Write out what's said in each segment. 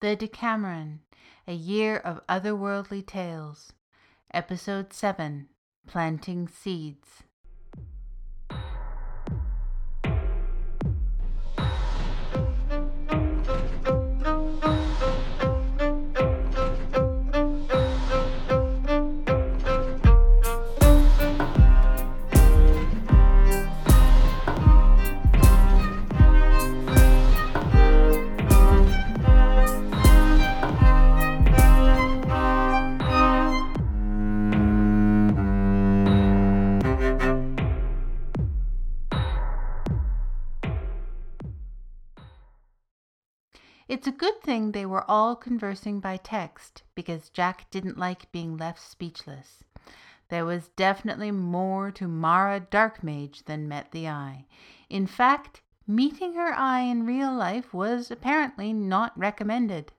The Decameron, A Year of Otherworldly Tales, Episode 7 Planting Seeds. Thing they were all conversing by text, because Jack didn't like being left speechless. There was definitely more to Mara Darkmage than met the eye. In fact, meeting her eye in real life was apparently not recommended.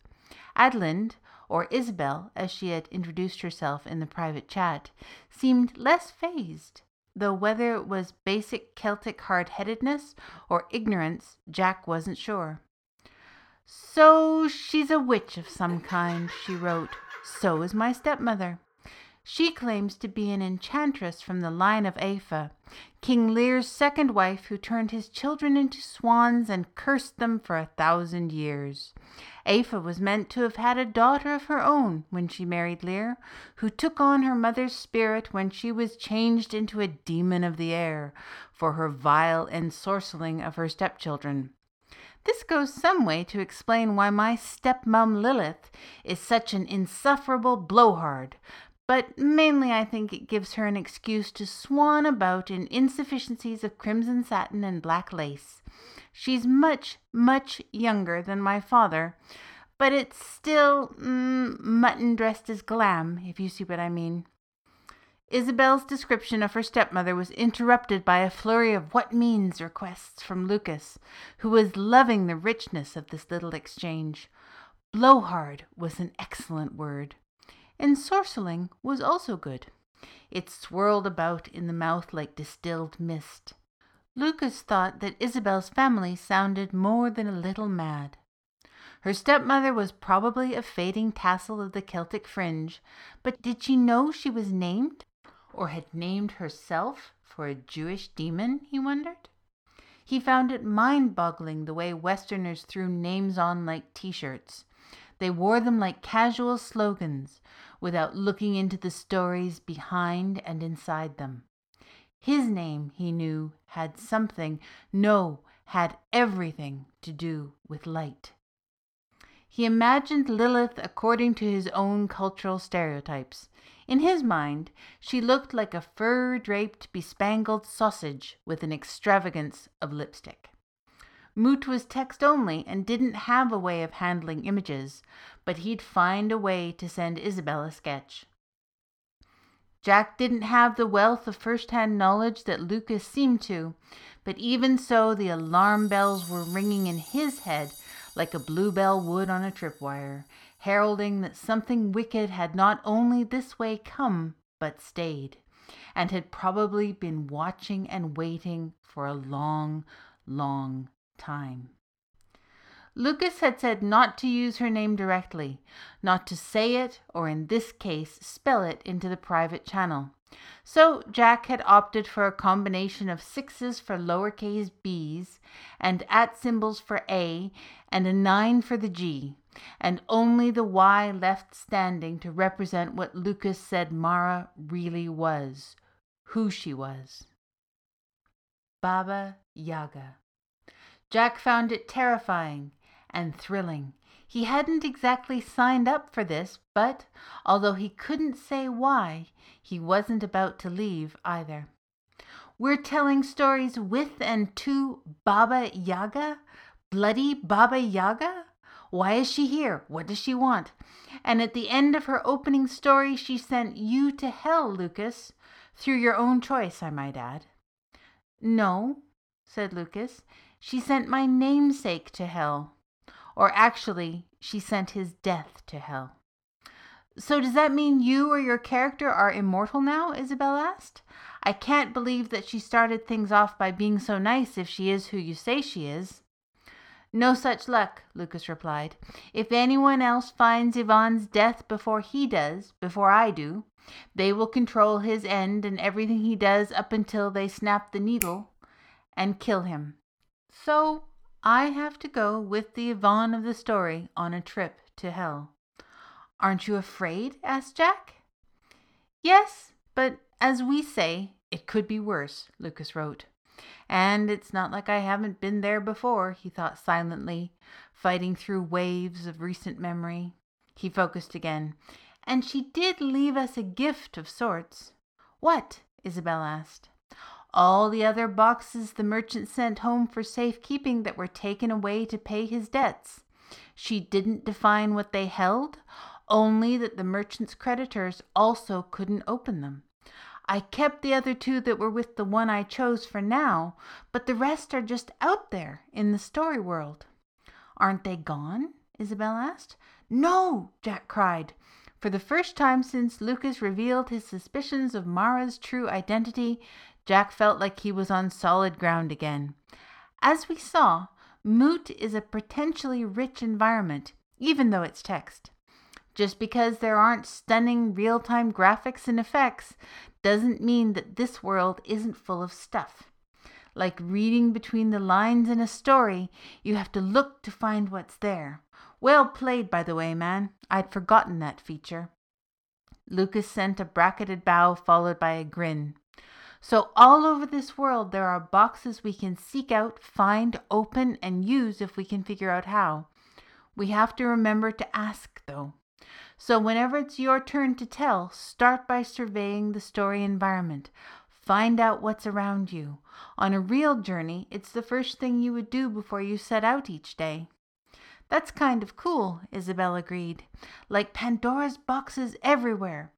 Adelind, or Isabel, as she had introduced herself in the private chat, seemed less phased, though whether it was basic Celtic hard headedness or ignorance, Jack wasn't sure. So she's a witch of some kind, she wrote. So is my stepmother. She claims to be an enchantress from the line of Aoife, King Lir's second wife, who turned his children into swans and cursed them for a thousand years. Aoife was meant to have had a daughter of her own when she married Lir, who took on her mother's spirit when she was changed into a demon of the air for her vile ensorcelling of her stepchildren. This goes some way to explain why my stepmom Lilith is such an insufferable blowhard, but mainly I think it gives her an excuse to swan about in insufficiencies of crimson satin and black lace. She's much, much younger than my father, but it's still mm, mutton dressed as glam, if you see what I mean. Isabel's description of her stepmother was interrupted by a flurry of what means requests from Lukas, who was loving the richness of this little exchange. Blowhard was an excellent word. Ensorceling was also good. It swirled about in the mouth like distilled mist. Lukas thought that Isabel's family sounded more than a little mad. Her stepmother was probably a fading tassel of the Celtic fringe, but did she know she was named? Or had named herself for a Jewish demon, he wondered. He found it mind boggling the way Westerners threw names on like t shirts. They wore them like casual slogans without looking into the stories behind and inside them. His name, he knew, had something, no, had everything to do with light. He imagined Lilith according to his own cultural stereotypes. In his mind, she looked like a fur draped, bespangled sausage with an extravagance of lipstick. Moot was text only and didn't have a way of handling images, but he'd find a way to send Isabel a sketch. Jack didn't have the wealth of first hand knowledge that Lukas seemed to, but even so, the alarm bells were ringing in his head like a bluebell would on a tripwire, heralding that something wicked had not only this way come, but stayed, and had probably been watching and waiting for a long, long time. Lukas had said not to use her name directly, not to say it, or in this case, spell it into the private channel. So Jack had opted for a combination of sixes for lowercase b's and at symbols for A and a nine for the G, and only the Y left standing to represent what Lukas said Mara really was, who she was. Baba Yaga. Jack found it terrifying and thrilling. He hadn't exactly signed up for this, but although he couldn't say why, he wasn't about to leave either. We're telling stories with and to Baba Yaga? Bloody Baba Yaga? Why is she here? What does she want? And at the end of her opening story, she sent you to hell, Lukas, through your own choice, I might add. No, said Lukas. She sent my namesake to hell. Or actually, she sent his death to hell. So does that mean you or your character are immortal now? Isabel asked. I can't believe that she started things off by being so nice if she is who you say she is. No such luck, Lukas replied. If anyone else finds Ivan's death before he does, before I do, they will control his end and everything he does up until they snap the needle and kill him. So I have to go with the Ivan of the story on a trip to hell. Aren't you afraid? asked Jack. Yes, but as we say, it could be worse, Lukas wrote. And it's not like I haven't been there before, he thought silently, fighting through waves of recent memory. He focused again. And she did leave us a gift of sorts. What? Isabel asked. All the other boxes the merchant sent home for safekeeping that were taken away to pay his debts. She didn't define what they held, only that the merchant's creditors also couldn't open them. I kept the other two that were with the one I chose for now, but the rest are just out there in the story world. Aren't they gone? Isabel asked. No, Jack cried. For the first time since Lukas revealed his suspicions of Mara's true identity, Jack felt like he was on solid ground again. As we saw, Moot is a potentially rich environment, even though it's text. Just because there aren't stunning real time graphics and effects doesn't mean that this world isn't full of stuff. Like reading between the lines in a story, you have to look to find what's there. Well played, by the way, man. I'd forgotten that feature. Lukas sent a bracketed bow followed by a grin. So, all over this world, there are boxes we can seek out, find, open, and use if we can figure out how. We have to remember to ask, though. So, whenever it's your turn to tell, start by surveying the story environment. Find out what's around you. On a real journey, it's the first thing you would do before you set out each day. That's kind of cool, Isabel agreed. Like Pandora's boxes everywhere.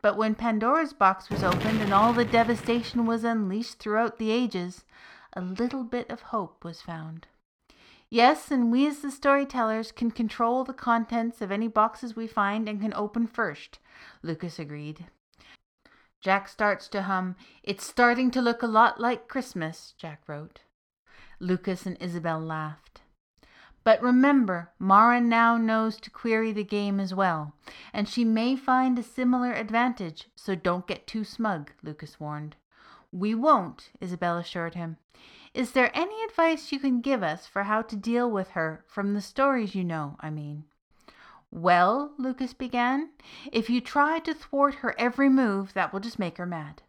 But when Pandora's box was opened and all the devastation was unleashed throughout the ages, a little bit of hope was found. Yes, and we as the storytellers can control the contents of any boxes we find and can open first, Lukas agreed. Jack starts to hum, It's starting to look a lot like Christmas, Jack wrote. Lukas and Isabel laughed. But remember, Mara now knows to query the game as well, and she may find a similar advantage, so don't get too smug, Lukas warned. We won't, Isabel assured him. Is there any advice you can give us for how to deal with her from the stories you know, I mean? Well, Lukas began, if you try to thwart her every move, that will just make her mad.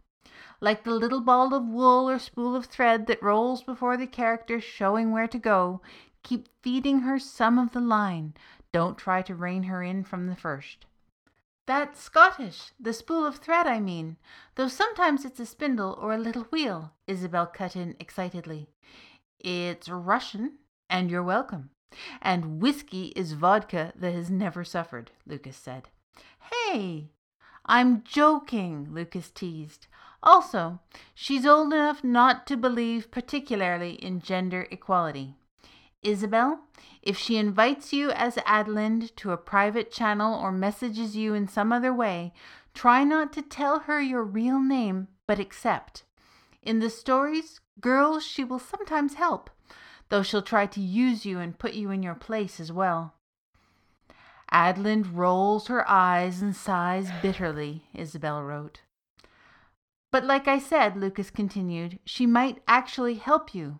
Like the little ball of wool or spool of thread that rolls before the character showing where to go, keep feeding her some of the line. Don't try to rein her in from the first. That's Scottish, the spool of thread, I mean, though sometimes it's a spindle or a little wheel, Isabel cut in excitedly. It's Russian, and you're welcome. And whiskey is vodka that has never suffered, Lukas said. Hey, I'm joking, Lukas teased. Also, she's old enough not to believe particularly in gender equality. Isabel, if she invites you as Adalind to a private channel or messages you in some other way, try not to tell her your real name, but accept. In the stories, girls she will sometimes help, though she'll try to use you and put you in your place as well. Adalind rolls her eyes and sighs bitterly, Isabel wrote. But like I said, Lukas continued, she might actually help you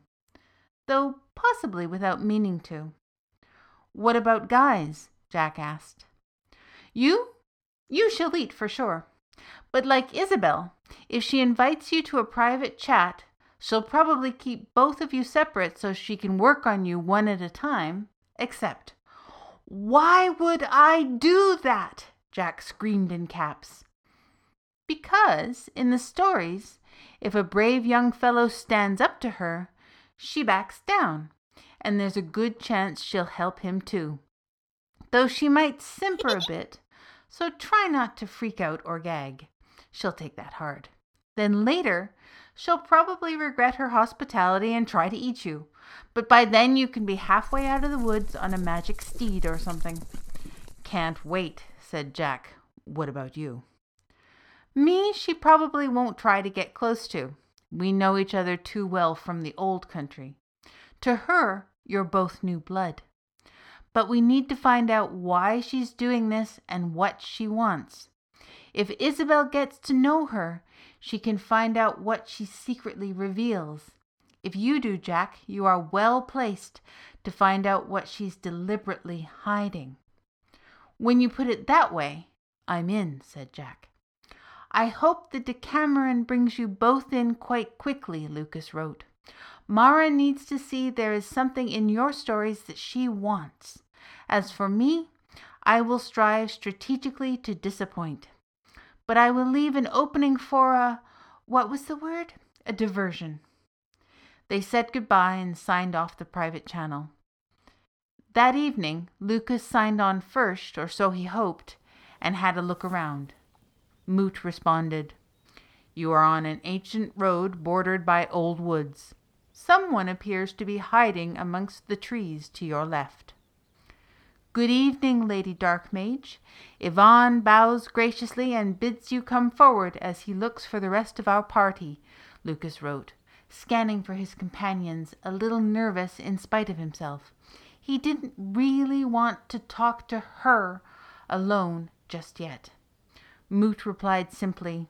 though possibly without meaning to. What about guys? Jack asked. You? You shall eat for sure. But like Isabel, if she invites you to a private chat, she'll probably keep both of you separate so she can work on you one at a time, except. Why would I do that? Jack screamed in caps. Because, in the stories, if a brave young fellow stands up to her, she backs down, and there's a good chance she'll help him too. Though she might simper a bit, so try not to freak out or gag. She'll take that hard. Then later, she'll probably regret her hospitality and try to eat you. But by then you can be halfway out of the woods on a magic steed or something. Can't wait, said Jack. What about you? Me, she probably won't try to get close to. We know each other too well from the old country. To her, you're both new blood. But we need to find out why she's doing this and what she wants. If Isabel gets to know her, she can find out what she secretly reveals. If you do, Jack, you are well placed to find out what she's deliberately hiding. When you put it that way, I'm in, said Jack. I hope the Decameron brings you both in quite quickly, Lukas wrote. Mara needs to see there is something in your stories that she wants. As for me, I will strive strategically to disappoint. But I will leave an opening for a what was the word? A diversion. They said goodbye and signed off the private channel. That evening, Lukas signed on first, or so he hoped, and had a look around. Moot responded, You are on an ancient road bordered by old woods. Someone appears to be hiding amongst the trees to your left. Good evening, Lady Dark Mage. Ivan bows graciously and bids you come forward as he looks for the rest of our party, Lukas wrote, scanning for his companions, a little nervous in spite of himself. He didn't really want to talk to her alone just yet. Moot replied simply,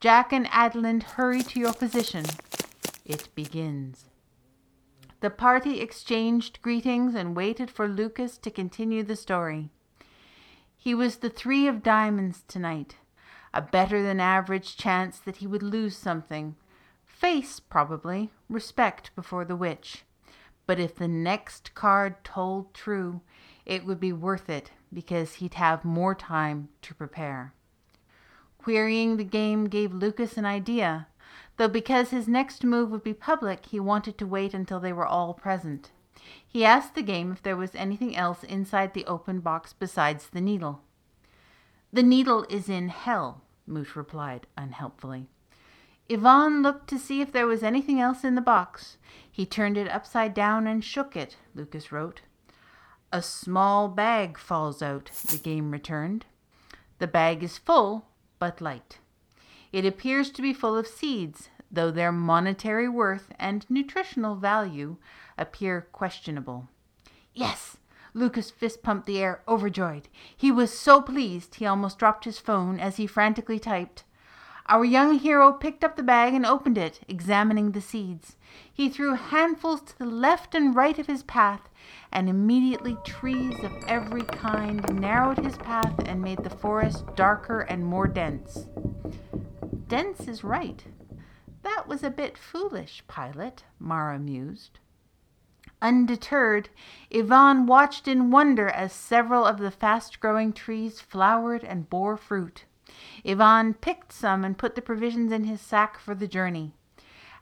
Jack and Adeline hurry to your position. It begins. The party exchanged greetings and waited for Lukas to continue the story. He was the three of diamonds tonight, a better than average chance that he would lose something. Face, probably, respect before the witch. But if the next card told true, it would be worth it because he'd have more time to prepare. Querying the game gave Lukas an idea, though because his next move would be public, he wanted to wait until they were all present. He asked the game if there was anything else inside the open box besides the needle. The needle is in hell, Moot replied unhelpfully. Ivan looked to see if there was anything else in the box. He turned it upside down and shook it, Lukas wrote. A small bag falls out, the game returned. The bag is full, but light. It appears to be full of seeds, though their monetary worth and nutritional value appear questionable. Yes! Lukas fist pumped the air, overjoyed. He was so pleased he almost dropped his phone as he frantically typed. Our young hero picked up the bag and opened it, examining the seeds. He threw handfuls to the left and right of his path, and immediately trees of every kind narrowed his path and made the forest darker and more dense. Dense is right. That was a bit foolish, Pilot, Mara mused. Undeterred, Ivan watched in wonder as several of the fast growing trees flowered and bore fruit. Ivan picked some and put the provisions in his sack for the journey.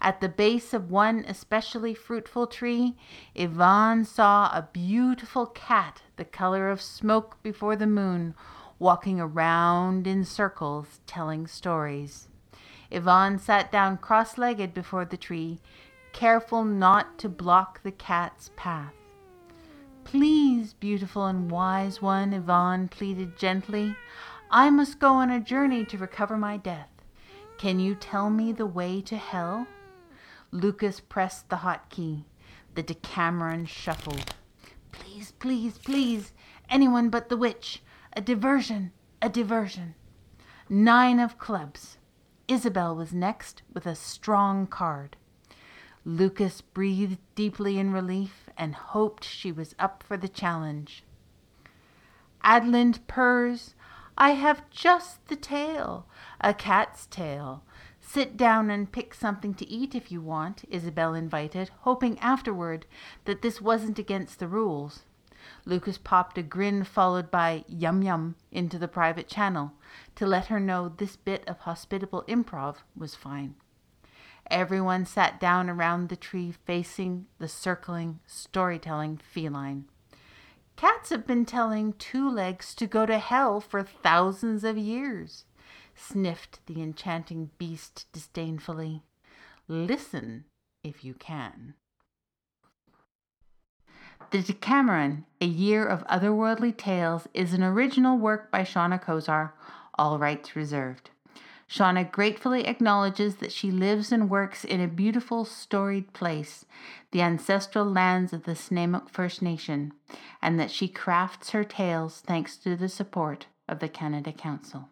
At the base of one especially fruitful tree, Ivan saw a beautiful cat the color of smoke before the moon, walking around in circles telling stories. Ivan sat down cross legged before the tree, careful not to block the cat's path. Please, beautiful and wise one, Ivan pleaded gently. I must go on a journey to recover my death. Can you tell me the way to hell? Lukas pressed the hot key. The Decameron shuffled. Please, please, please, anyone but the witch. A diversion, a diversion. Nine of clubs. Isabel was next with a strong card. Lukas breathed deeply in relief and hoped she was up for the challenge. Adalind purrs, I have just the tail, a cat's tail. Sit down and pick something to eat if you want, Isabel invited, hoping afterward that this wasn't against the rules. Lukas popped a grin followed by yum yum into the private channel to let her know this bit of hospitable improv was fine. Everyone sat down around the tree facing the circling, storytelling feline. Cats have been telling two legs to go to hell for thousands of years, sniffed the enchanting beast disdainfully. Listen if you can. The Decameron, A Year of Otherworldly Tales, is an original work by Seana Kozar, all rights reserved. Seana gratefully acknowledges that she lives and works in a beautiful, storied place, the ancestral lands of the Snuneymuxw First Nation, and that she crafts her tales thanks to the support of the Canada Council.